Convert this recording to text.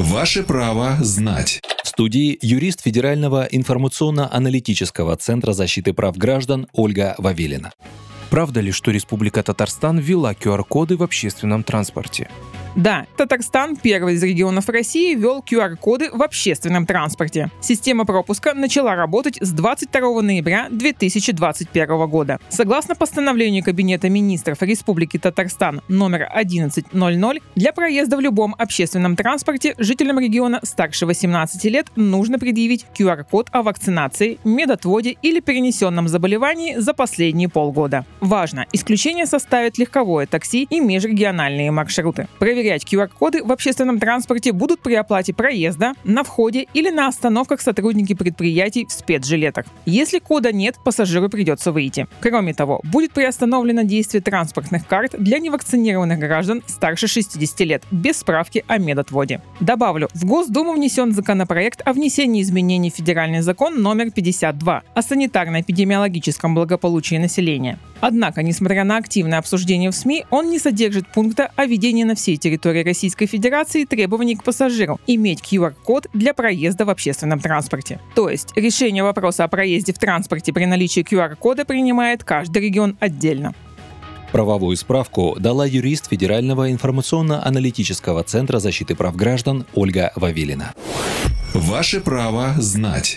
Ваше право знать. В студии юрист Федерального информационно-аналитического центра защиты прав граждан Ольга Вавилина. Правда ли, что Республика Татарстан ввела QR-коды в общественном транспорте? Да, Татарстан, первый из регионов России, ввел QR-коды в общественном транспорте. Система пропуска начала работать с 22 ноября 2021 года. Согласно постановлению Кабинета министров Республики Татарстан номер 1100, для проезда в любом общественном транспорте жителям региона старше 18 лет нужно предъявить QR-код о вакцинации, медотводе или перенесенном заболевании за последние полгода. Важно, исключение составит легковое такси и межрегиональные маршруты. Проверять QR-коды в общественном транспорте будут при оплате проезда, на входе или на остановках сотрудники предприятий в спецжилетах. Если кода нет, пассажиру придется выйти. Кроме того, будет приостановлено действие транспортных карт для невакцинированных граждан старше 60 лет без справки о медотводе. Добавлю, в Госдуму внесен законопроект о внесении изменений в федеральный закон номер 52 о санитарно-эпидемиологическом благополучии населения. Однако, несмотря на активное обсуждение в СМИ, он не содержит пункта о введении на всей территории Российской Федерации требований к пассажиру иметь QR-код для проезда в общественном транспорте. То есть решение вопроса о проезде в транспорте при наличии QR-кода принимает каждый регион отдельно. Правовую справку дала юрист Федерального информационно-аналитического центра защиты прав граждан Ольга Вавилина. Ваше право знать.